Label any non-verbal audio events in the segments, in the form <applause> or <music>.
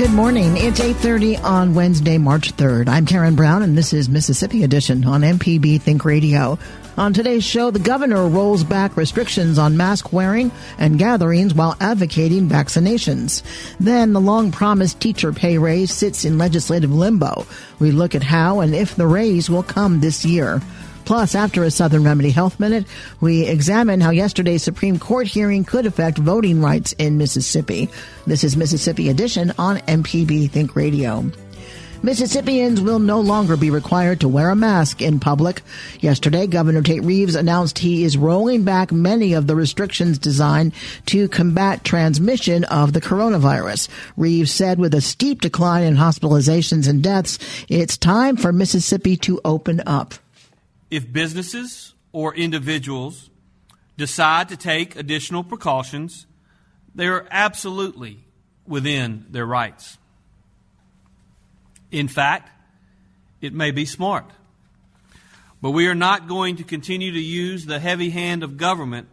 Good morning. It's 8:30 on Wednesday, March 3rd. I'm Karen Brown and this is Mississippi Edition on MPB Think Radio. On today's show, the governor rolls back restrictions on mask wearing and gatherings while advocating vaccinations. Then the long promised teacher pay raise sits in legislative limbo. We look at how and if the raise will come this year. Plus, after a Southern Remedy Health Minute, we examine how yesterday's Supreme Court hearing could affect voting rights in Mississippi. This is Mississippi Edition on MPB Think Radio. Mississippians will no longer be required to wear a mask in public. Yesterday, Governor Tate Reeves announced he is rolling back many of the restrictions designed to combat transmission of the coronavirus. Reeves said with a steep decline in hospitalizations and deaths, it's time for Mississippi to open up if businesses or individuals decide to take additional precautions, they are absolutely within their rights. In fact, it may be smart. But we are not going to continue to use the heavy hand of government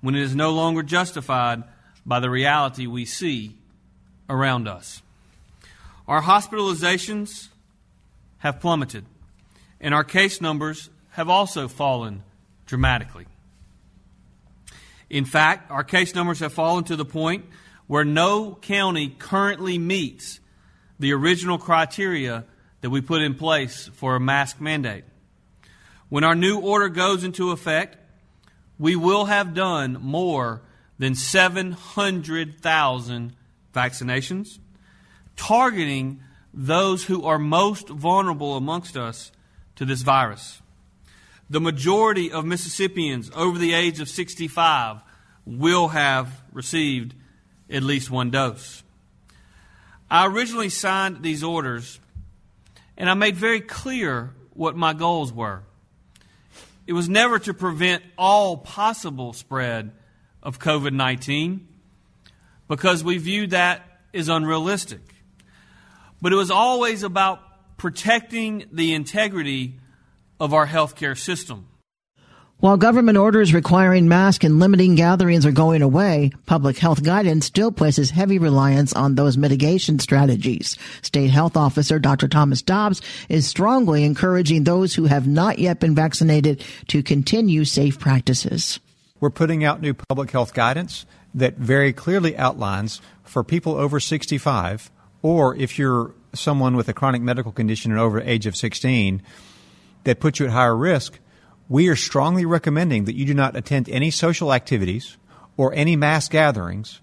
when it is no longer justified by the reality we see around us. Our hospitalizations have plummeted, and our case numbers have also fallen dramatically. In fact, our case numbers have fallen to the point where no county currently meets the original criteria that we put in place for a mask mandate. When our new order goes into effect, we will have done more than 700,000 vaccinations, targeting those who are most vulnerable amongst us to this virus the majority of Mississippians over the age of 65 will have received at least one dose. I originally signed these orders and I made very clear what my goals were. It was never to prevent all possible spread of COVID 19 because we viewed that as unrealistic. But it was always about protecting the integrity of our healthcare system. While government orders requiring masks and limiting gatherings are going away, public health guidance still places heavy reliance on those mitigation strategies. State Health Officer Dr. Thomas Dobbs is strongly encouraging those who have not yet been vaccinated to continue safe practices. We're putting out new public health guidance that very clearly outlines for people over 65, or if you're someone with a chronic medical condition and over age of 16, that put you at higher risk, we are strongly recommending that you do not attend any social activities or any mass gatherings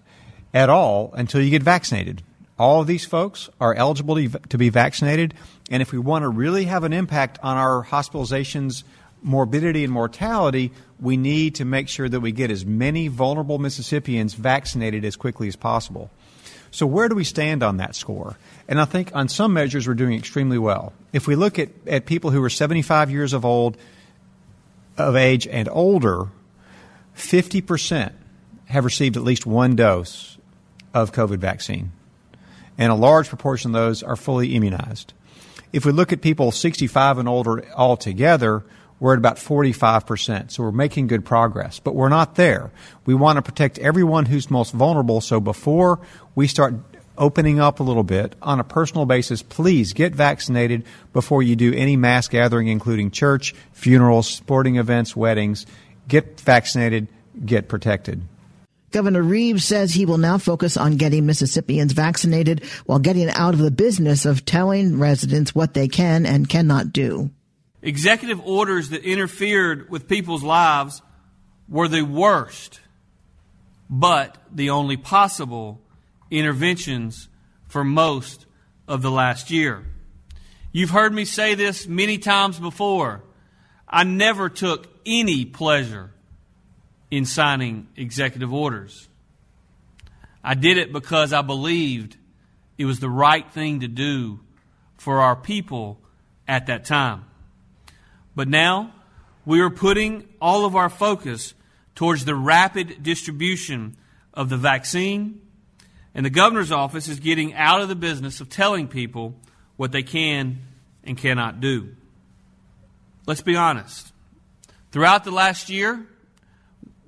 at all until you get vaccinated. All of these folks are eligible to be vaccinated, and if we want to really have an impact on our hospitalizations, morbidity, and mortality, we need to make sure that we get as many vulnerable Mississippians vaccinated as quickly as possible. So, where do we stand on that score? And I think on some measures we're doing extremely well. If we look at, at people who are 75 years of old of age and older, 50% have received at least one dose of COVID vaccine. And a large proportion of those are fully immunized. If we look at people 65 and older altogether, we're at about 45%. So we're making good progress, but we're not there. We want to protect everyone who's most vulnerable. So before we start opening up a little bit on a personal basis, please get vaccinated before you do any mass gathering, including church, funerals, sporting events, weddings. Get vaccinated, get protected. Governor Reeves says he will now focus on getting Mississippians vaccinated while getting out of the business of telling residents what they can and cannot do. Executive orders that interfered with people's lives were the worst, but the only possible interventions for most of the last year. You've heard me say this many times before. I never took any pleasure in signing executive orders. I did it because I believed it was the right thing to do for our people at that time. But now we are putting all of our focus towards the rapid distribution of the vaccine, and the governor's office is getting out of the business of telling people what they can and cannot do. Let's be honest. Throughout the last year,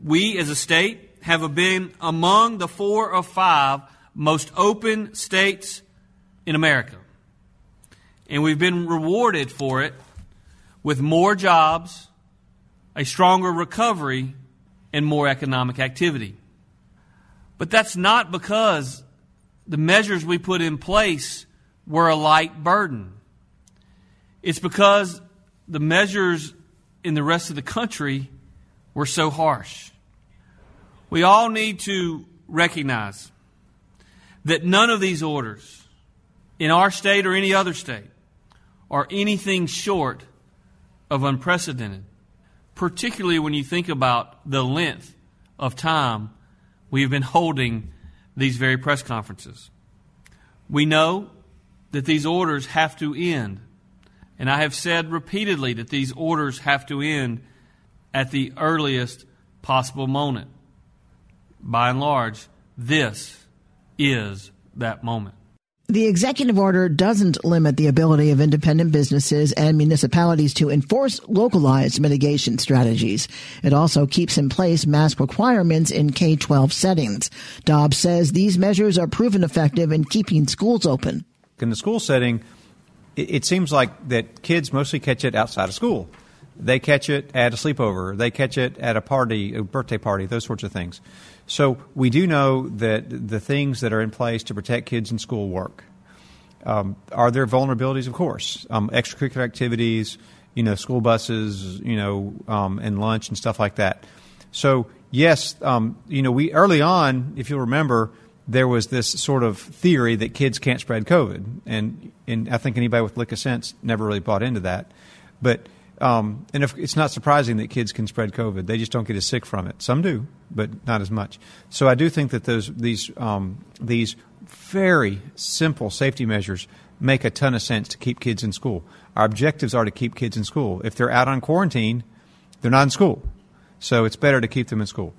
we as a state have been among the four or five most open states in America. And we've been rewarded for it with more jobs, a stronger recovery, and more economic activity. But that's not because the measures we put in place were a light burden. It's because the measures in the rest of the country were so harsh. We all need to recognize that none of these orders in our state or any other state are anything short of unprecedented, particularly when you think about the length of time we've been holding these very press conferences. We know that these orders have to end. And I have said repeatedly that these orders have to end at the earliest possible moment. By and large, this is that moment. The executive order doesn't limit the ability of independent businesses and municipalities to enforce localized mitigation strategies. It also keeps in place mask requirements in K-12 settings. Dobbs says these measures are proven effective in keeping schools open. In the school setting, it seems like that kids mostly catch it outside of school. They catch it at a sleepover. They catch it at a party, a birthday party, those sorts of things. So we do know that the things that are in place to protect kids in school work. Um, are there vulnerabilities? Of course. Um, extracurricular activities, you know, school buses, you know, um, and lunch and stuff like that. So yes, um, you know, we early on, if you'll remember, there was this sort of theory that kids can't spread COVID, and and I think anybody with lick of sense never really bought into that. But um, and if, it's not surprising that kids can spread COVID. They just don't get as sick from it. Some do, but not as much. So I do think that those these um, these very simple safety measures make a ton of sense to keep kids in school. Our objectives are to keep kids in school. If they're out on quarantine, they're not in school. So it's better to keep them in school.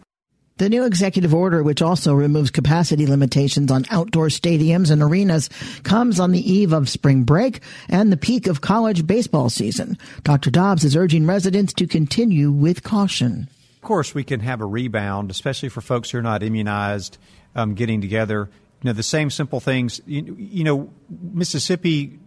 The new executive order, which also removes capacity limitations on outdoor stadiums and arenas, comes on the eve of spring break and the peak of college baseball season. Dr. Dobbs is urging residents to continue with caution. Of course, we can have a rebound, especially for folks who are not immunized, um, getting together. You know, the same simple things. You, you know, Mississippi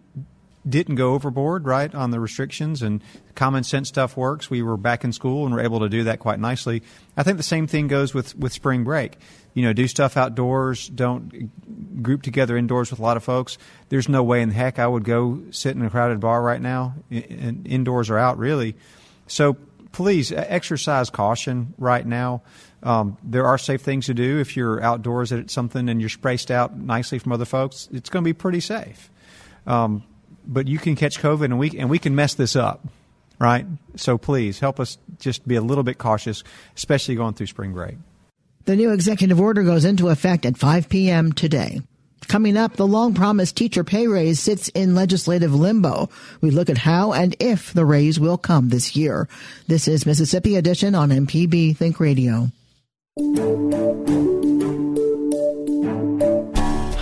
didn't go overboard, right, on the restrictions and common sense stuff works. We were back in school and were able to do that quite nicely. I think the same thing goes with, with spring break. You know, do stuff outdoors. Don't group together indoors with a lot of folks. There's no way in the heck I would go sit in a crowded bar right now. And indoors or out, really. So please exercise caution right now. Um, there are safe things to do if you're outdoors at something and you're spaced out nicely from other folks. It's going to be pretty safe. Um, but you can catch COVID and we and we can mess this up, right? So please help us just be a little bit cautious, especially going through spring break. The new executive order goes into effect at 5 p.m. today. Coming up, the long promised teacher pay raise sits in legislative limbo. We look at how and if the raise will come this year. This is Mississippi Edition on MPB Think Radio.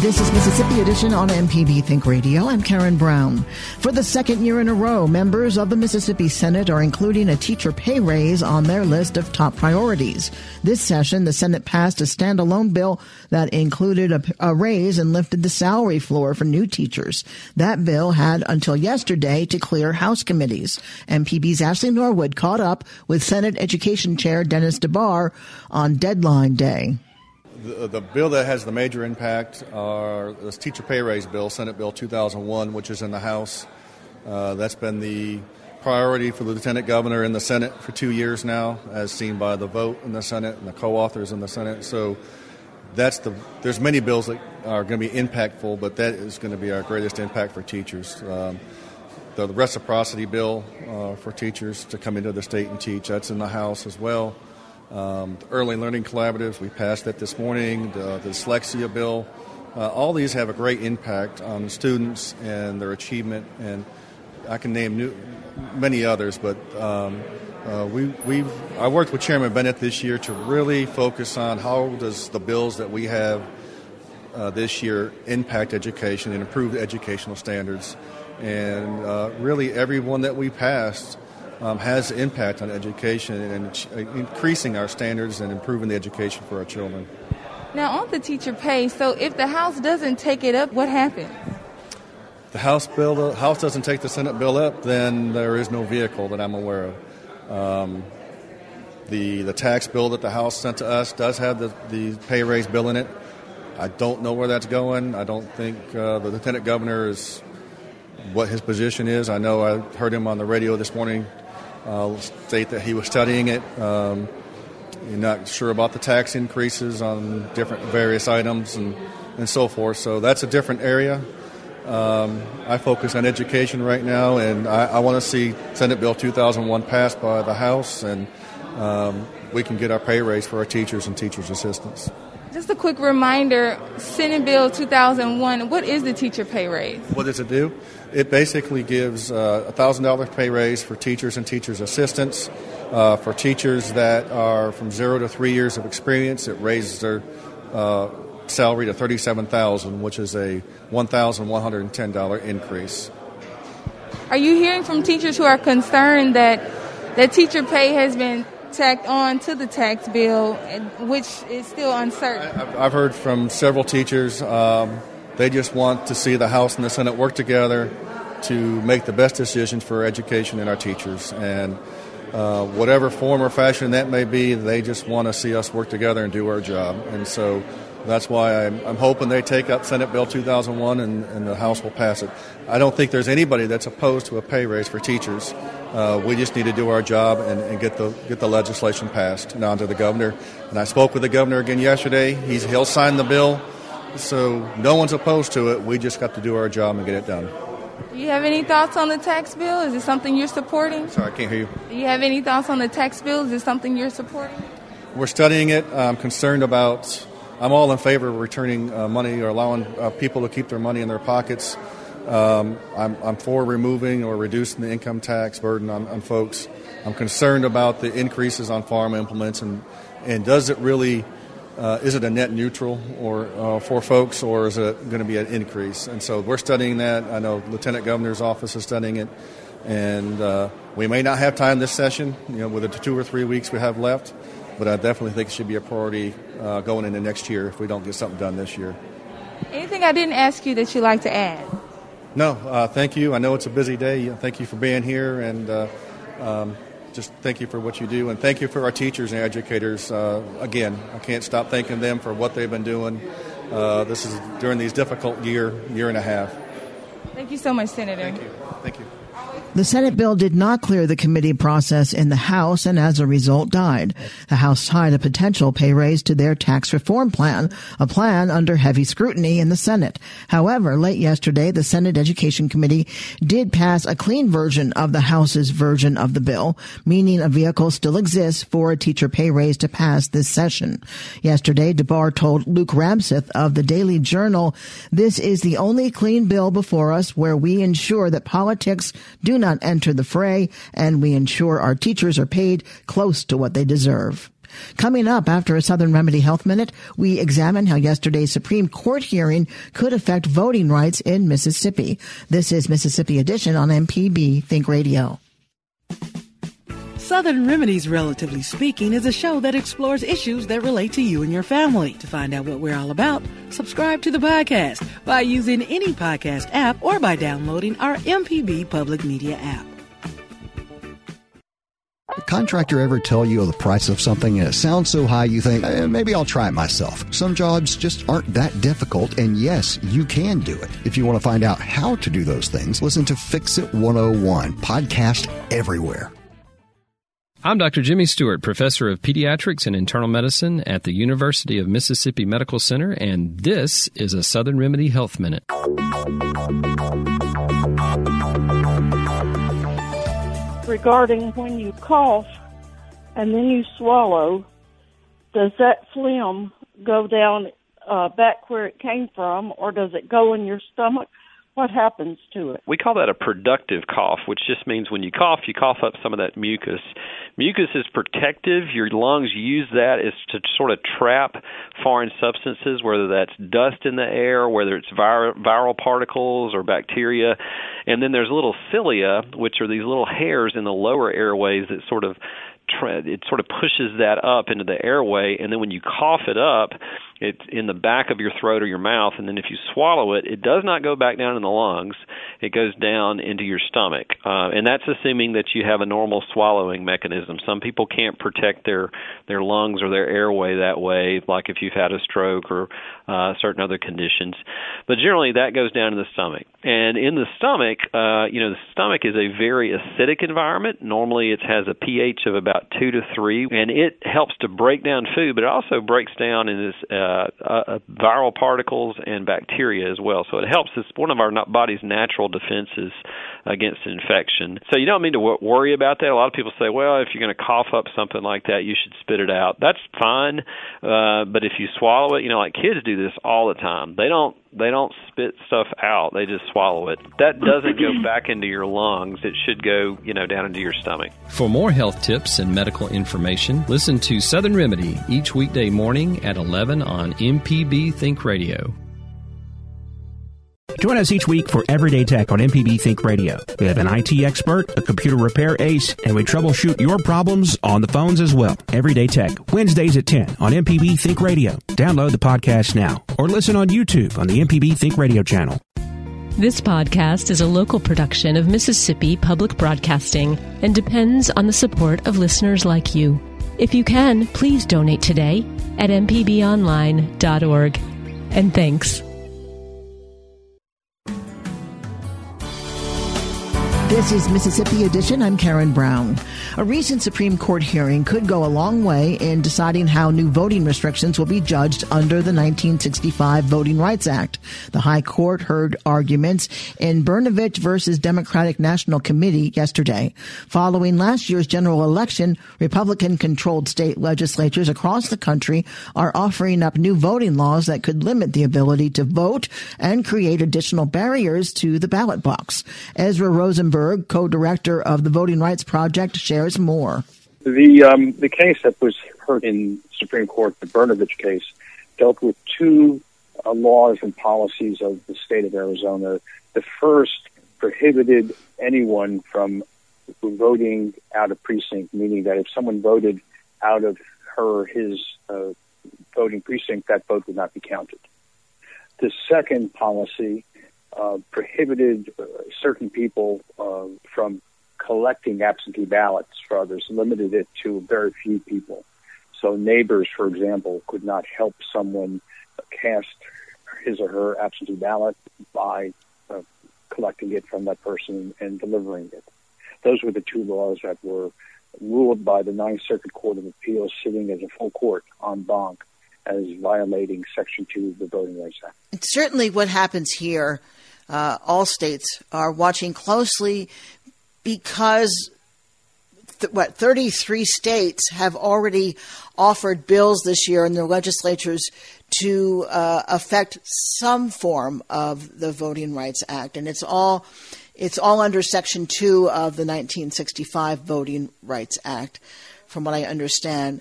This is Mississippi Edition on MPB Think Radio. I'm Karen Brown. For the second year in a row, members of the Mississippi Senate are including a teacher pay raise on their list of top priorities. This session, the Senate passed a standalone bill that included a, a raise and lifted the salary floor for new teachers. That bill had until yesterday to clear House committees. MPB's Ashley Norwood caught up with Senate Education Chair Dennis DeBar on deadline day. The, the, bill that has the major impact are this teacher pay raise bill, Senate Bill 2001, which is in the House. Uh, that's been the priority for the lieutenant governor in the Senate for two years now, as seen by the vote in the Senate and the co-authors in the Senate. So that's the. There's many bills that are going to be impactful, but that is going to be our greatest impact for teachers. Um, the reciprocity bill uh, for teachers to come into the state and teach that's in the House as well. Um, the early learning collaboratives, we passed that this morning, the, the dyslexia bill. Uh, all these have a great impact on students and their achievement, and I can name new, many others, but um, uh, we, we've, I worked with Chairman Bennett this year to really focus on how does the bills that we have uh, this year impact education and improve educational standards. And uh, really, every one that we passed um, has impact on education and increasing our standards and improving the education for our children. Now, on the teacher pay, so if the House doesn't take it up, what happens? The House bill, the House doesn't take the Senate bill up, then there is no vehicle that I'm aware of. Um, the the tax bill that the House sent to us does have the, the pay raise bill in it. I don't know where that's going. I don't think uh, the lieutenant governor is what his position is. I know I heard him on the radio this morning uh, state that he was studying it. Um, you're not sure about the tax increases on different various items and, and so forth. So that's a different area. Um, I focus on education right now, and I, I want to see Senate Bill 2001 passed by the House, and um, we can get our pay raise for our teachers and teachers' assistants. Just a quick reminder Senate Bill 2001, what is the teacher pay raise? What does it do? It basically gives uh, a $1,000 pay raise for teachers and teachers' assistants. Uh, for teachers that are from zero to three years of experience, it raises their uh, salary to 37000 which is a $1,110 increase. Are you hearing from teachers who are concerned that that teacher pay has been tacked on to the tax bill, which is still uncertain. I've heard from several teachers. Um, they just want to see the House and the Senate work together to make the best decisions for education and our teachers. And uh, whatever form or fashion that may be, they just want to see us work together and do our job. And so that's why I'm, I'm, hoping they take up Senate Bill 2001 and, and, the House will pass it. I don't think there's anybody that's opposed to a pay raise for teachers. Uh, we just need to do our job and, and, get the get the legislation passed and on to the governor. And I spoke with the governor again yesterday. He's he'll sign the bill, so no one's opposed to it. We just got to do our job and get it done. Do you have any thoughts on the tax bill? Is it something you're supporting? Sorry, I can't hear you. Do you have any thoughts on the tax bill? Is it something you're supporting? We're studying it. I'm concerned about I'm all in favor of returning uh, money or allowing uh, people to keep their money in their pockets. Um, I'm, I'm, for removing or reducing the income tax burden on, on, folks. I'm concerned about the increases on farm implements and, and does it really, uh, is it a net neutral or uh, for folks or is it going to be an increase? And so we're studying that. I know Lieutenant Governor's office is studying it. And uh, we may not have time this session, you know, with the two or three weeks we have left but I definitely think it should be a priority uh, going into next year if we don't get something done this year. Anything I didn't ask you that you'd like to add? No, uh, thank you. I know it's a busy day. Thank you for being here, and uh, um, just thank you for what you do, and thank you for our teachers and educators. Uh, again, I can't stop thanking them for what they've been doing. Uh, this is during these difficult year, year and a half. Thank you so much, Senator. Thank you. Thank you. The Senate bill did not clear the committee process in the House and as a result died. The House tied a potential pay raise to their tax reform plan, a plan under heavy scrutiny in the Senate. However, late yesterday, the Senate Education Committee did pass a clean version of the House's version of the bill, meaning a vehicle still exists for a teacher pay raise to pass this session. Yesterday, DeBar told Luke Ramseth of the Daily Journal, this is the only clean bill before us where we ensure that politics do not enter the fray, and we ensure our teachers are paid close to what they deserve. Coming up after a Southern Remedy Health Minute, we examine how yesterday's Supreme Court hearing could affect voting rights in Mississippi. This is Mississippi Edition on MPB Think Radio. Southern Remedies, Relatively Speaking, is a show that explores issues that relate to you and your family. To find out what we're all about, subscribe to the podcast by using any podcast app or by downloading our MPB Public Media app. A contractor ever tell you the price of something and it sounds so high you think, eh, maybe I'll try it myself. Some jobs just aren't that difficult, and yes, you can do it. If you want to find out how to do those things, listen to Fix It 101, podcast everywhere. I'm Dr. Jimmy Stewart, professor of pediatrics and internal medicine at the University of Mississippi Medical Center, and this is a Southern Remedy Health Minute. Regarding when you cough and then you swallow, does that phlegm go down uh, back where it came from, or does it go in your stomach? What happens to it? We call that a productive cough, which just means when you cough, you cough up some of that mucus. Mucus is protective. Your lungs use that as to sort of trap foreign substances, whether that's dust in the air, whether it's vir- viral particles or bacteria. And then there's little cilia, which are these little hairs in the lower airways that sort of it sort of pushes that up into the airway, and then when you cough it up, it's in the back of your throat or your mouth, and then if you swallow it, it does not go back down in the lungs. It goes down into your stomach, uh, and that's assuming that you have a normal swallowing mechanism. Some people can't protect their their lungs or their airway that way, like if you've had a stroke or uh, certain other conditions. But generally, that goes down in the stomach, and in the stomach, uh, you know, the stomach is a very acidic environment. Normally, it has a pH of about two to three, and it helps to break down food, but it also breaks down in this. Uh, uh, uh, viral particles and bacteria as well. So it helps. It's one of our body's natural defenses against infection. So you don't need to worry about that. A lot of people say, well, if you're going to cough up something like that, you should spit it out. That's fine, uh, but if you swallow it, you know, like kids do this all the time. They don't they don't spit stuff out. They just swallow it. That doesn't go <clears throat> back into your lungs. It should go, you know, down into your stomach. For more health tips and medical information, listen to Southern Remedy each weekday morning at 11 on MPB Think Radio. Join us each week for Everyday Tech on MPB Think Radio. We have an IT expert, a computer repair ace, and we troubleshoot your problems on the phones as well. Everyday Tech, Wednesdays at 10 on MPB Think Radio. Download the podcast now or listen on YouTube on the MPB Think Radio channel. This podcast is a local production of Mississippi Public Broadcasting and depends on the support of listeners like you. If you can, please donate today at mpbonline.org. And thanks. This is Mississippi Edition. I'm Karen Brown. A recent Supreme Court hearing could go a long way in deciding how new voting restrictions will be judged under the 1965 Voting Rights Act. The High Court heard arguments in Brnovich versus Democratic National Committee yesterday. Following last year's general election, Republican controlled state legislatures across the country are offering up new voting laws that could limit the ability to vote and create additional barriers to the ballot box. Ezra Rosenberg co-director of the Voting Rights Project, shares more. The um, the case that was heard in Supreme Court, the Brnovich case, dealt with two uh, laws and policies of the state of Arizona. The first prohibited anyone from voting out of precinct, meaning that if someone voted out of her or his uh, voting precinct, that vote would not be counted. The second policy uh, prohibited uh, certain people uh, from collecting absentee ballots for others, limited it to very few people. So neighbors, for example, could not help someone cast his or her absentee ballot by uh, collecting it from that person and delivering it. those were the two laws that were ruled by the Ninth Circuit Court of Appeals, sitting as a full court en banc as violating Section 2 of the Voting Rights Act. It's certainly what happens here. Uh, all states are watching closely because th- what 33 states have already offered bills this year in their legislatures to uh, affect some form of the Voting Rights Act, and it's all it's all under Section Two of the 1965 Voting Rights Act, from what I understand.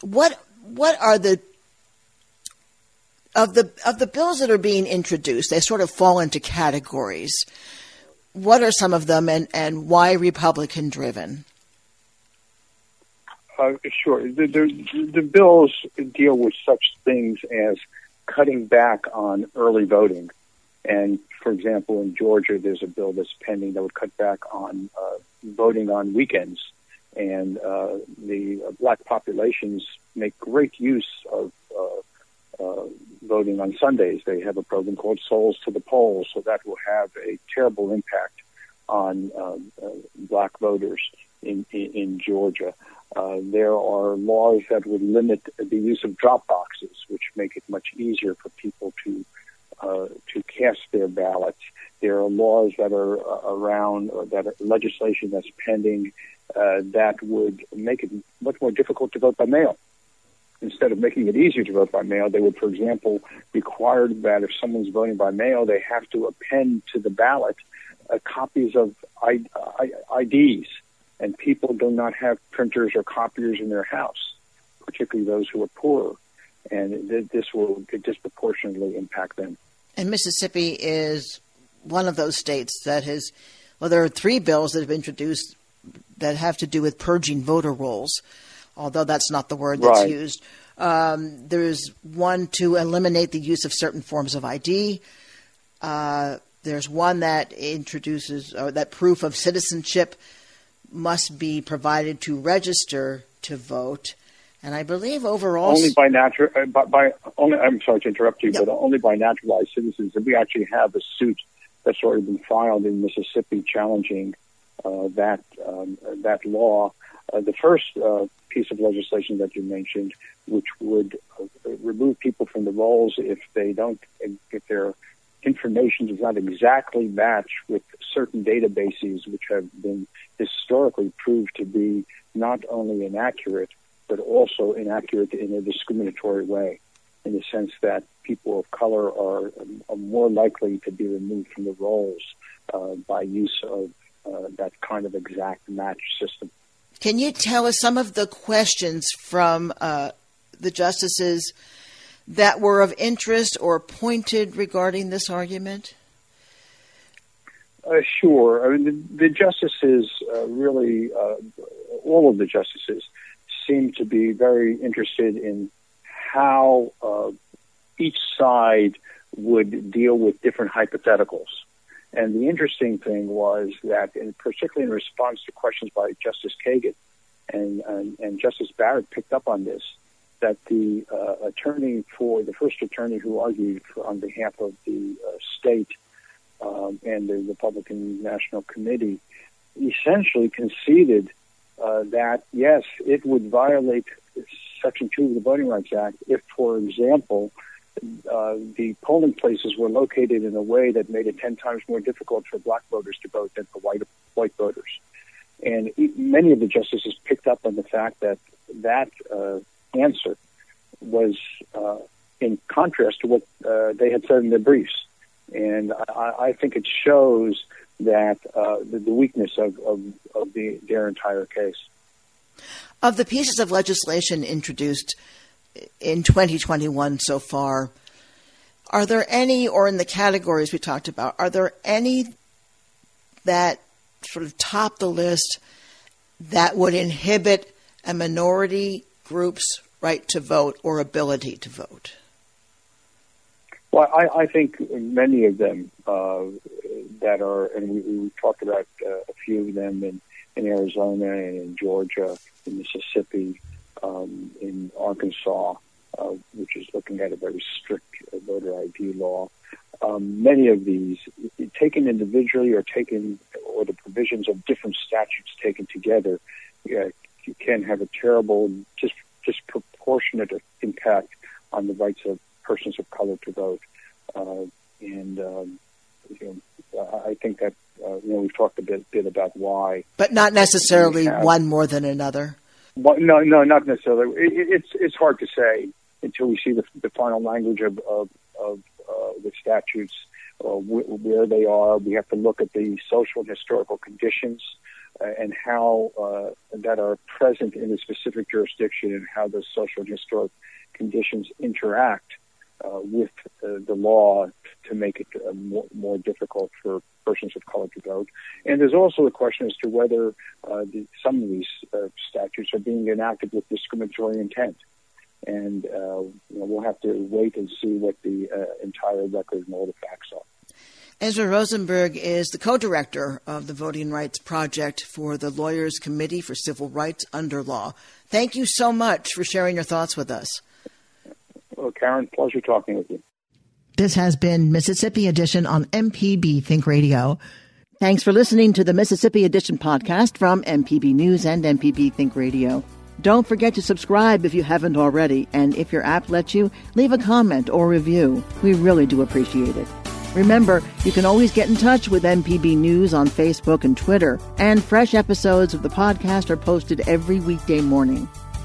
What what are the of the of the bills that are being introduced? They sort of fall into categories. What are some of them, and, and why Republican driven? Uh, sure. The, the, the bills deal with such things as cutting back on early voting. And for example, in Georgia, there's a bill that's pending that would cut back on uh, voting on weekends. And uh, the black populations make great use of uh, uh, voting on Sundays. They have a program called Souls to the Polls, so that will have a terrible impact on uh, uh, black voters in, in, in Georgia. Uh, there are laws that would limit the use of drop boxes, which make it much easier for people to uh, to cast their ballots. There are laws that are uh, around, or that are legislation that's pending, uh, that would make it much more difficult to vote by mail. Instead of making it easier to vote by mail, they would, for example, require that if someone's voting by mail, they have to append to the ballot uh, copies of I- I- IDs and people do not have printers or copiers in their house, particularly those who are poor, and th- this will disproportionately impact them. And Mississippi is one of those states that has, well, there are three bills that have been introduced that have to do with purging voter rolls, although that's not the word that's right. used. Um, there's one to eliminate the use of certain forms of ID. Uh, there's one that introduces or that proof of citizenship must be provided to register to vote. And I believe overall, only by natural, uh, by, by, only. I'm sorry to interrupt you, yep. but only by naturalized citizens. And we actually have a suit that's already been filed in Mississippi challenging uh, that um, that law. Uh, the first uh, piece of legislation that you mentioned, which would uh, remove people from the rolls if they don't, if their information does not exactly match with certain databases, which have been historically proved to be not only inaccurate, but also inaccurate in a discriminatory way, in the sense that people of color are, are more likely to be removed from the rolls uh, by use of uh, that kind of exact match system. Can you tell us some of the questions from uh, the justices that were of interest or pointed regarding this argument? Uh, sure. I mean, the, the justices uh, really, uh, all of the justices, seem to be very interested in how uh, each side would deal with different hypotheticals. And the interesting thing was that, in, particularly in response to questions by Justice Kagan, and, and, and Justice Barrett picked up on this, that the uh, attorney for the first attorney who argued for, on behalf of the uh, state um, and the Republican National Committee essentially conceded uh, that yes, it would violate Section 2 of the Voting Rights Act if, for example, uh, the polling places were located in a way that made it 10 times more difficult for black voters to vote than for white, white voters. And many of the justices picked up on the fact that that uh, answer was uh, in contrast to what uh, they had said in their briefs. And I, I think it shows that uh, the, the, weakness of, of, of the, their entire case. Of the pieces of legislation introduced in 2021 so far, are there any, or in the categories we talked about, are there any that sort of top the list that would inhibit a minority group's right to vote or ability to vote? Well, I, I think many of them uh, that are, and we, we talked about uh, a few of them in, in Arizona and in Georgia, in Mississippi, um, in Arkansas, uh, which is looking at a very strict voter ID law. Um, many of these, taken individually or taken or the provisions of different statutes taken together uh, can have a terrible, just disproportionate impact on the rights of persons of color to vote. Uh, and um, you know, I think that uh, you know we've talked a bit, bit about why, but not necessarily one more than another. Well, no, no, not necessarily. It, it's it's hard to say until we see the, the final language of of, of uh, the statutes, uh, wh- where they are. We have to look at the social and historical conditions uh, and how uh, that are present in a specific jurisdiction, and how those social and historic conditions interact with uh, the law to make it uh, more, more, difficult for persons of color to vote. And there's also a question as to whether uh, the, some of these uh, statutes are being enacted with discriminatory intent. And uh, you know, we'll have to wait and see what the entire record and all the facts are. Ezra Rosenberg is the co director of the Voting Rights Project for the Lawyers Committee for Civil Rights Under Law. Thank you so much for sharing your thoughts with us. Well, Karen, pleasure talking with you. This has been Mississippi Edition on MPB Think Radio. Thanks for listening to the Mississippi Edition podcast from MPB News and MPB Think Radio. Don't forget to subscribe if you haven't already, and if your app lets you, leave a comment or review. We really do appreciate it. Remember, you can always get in touch with MPB News on Facebook and Twitter, and fresh episodes of the podcast are posted every weekday morning.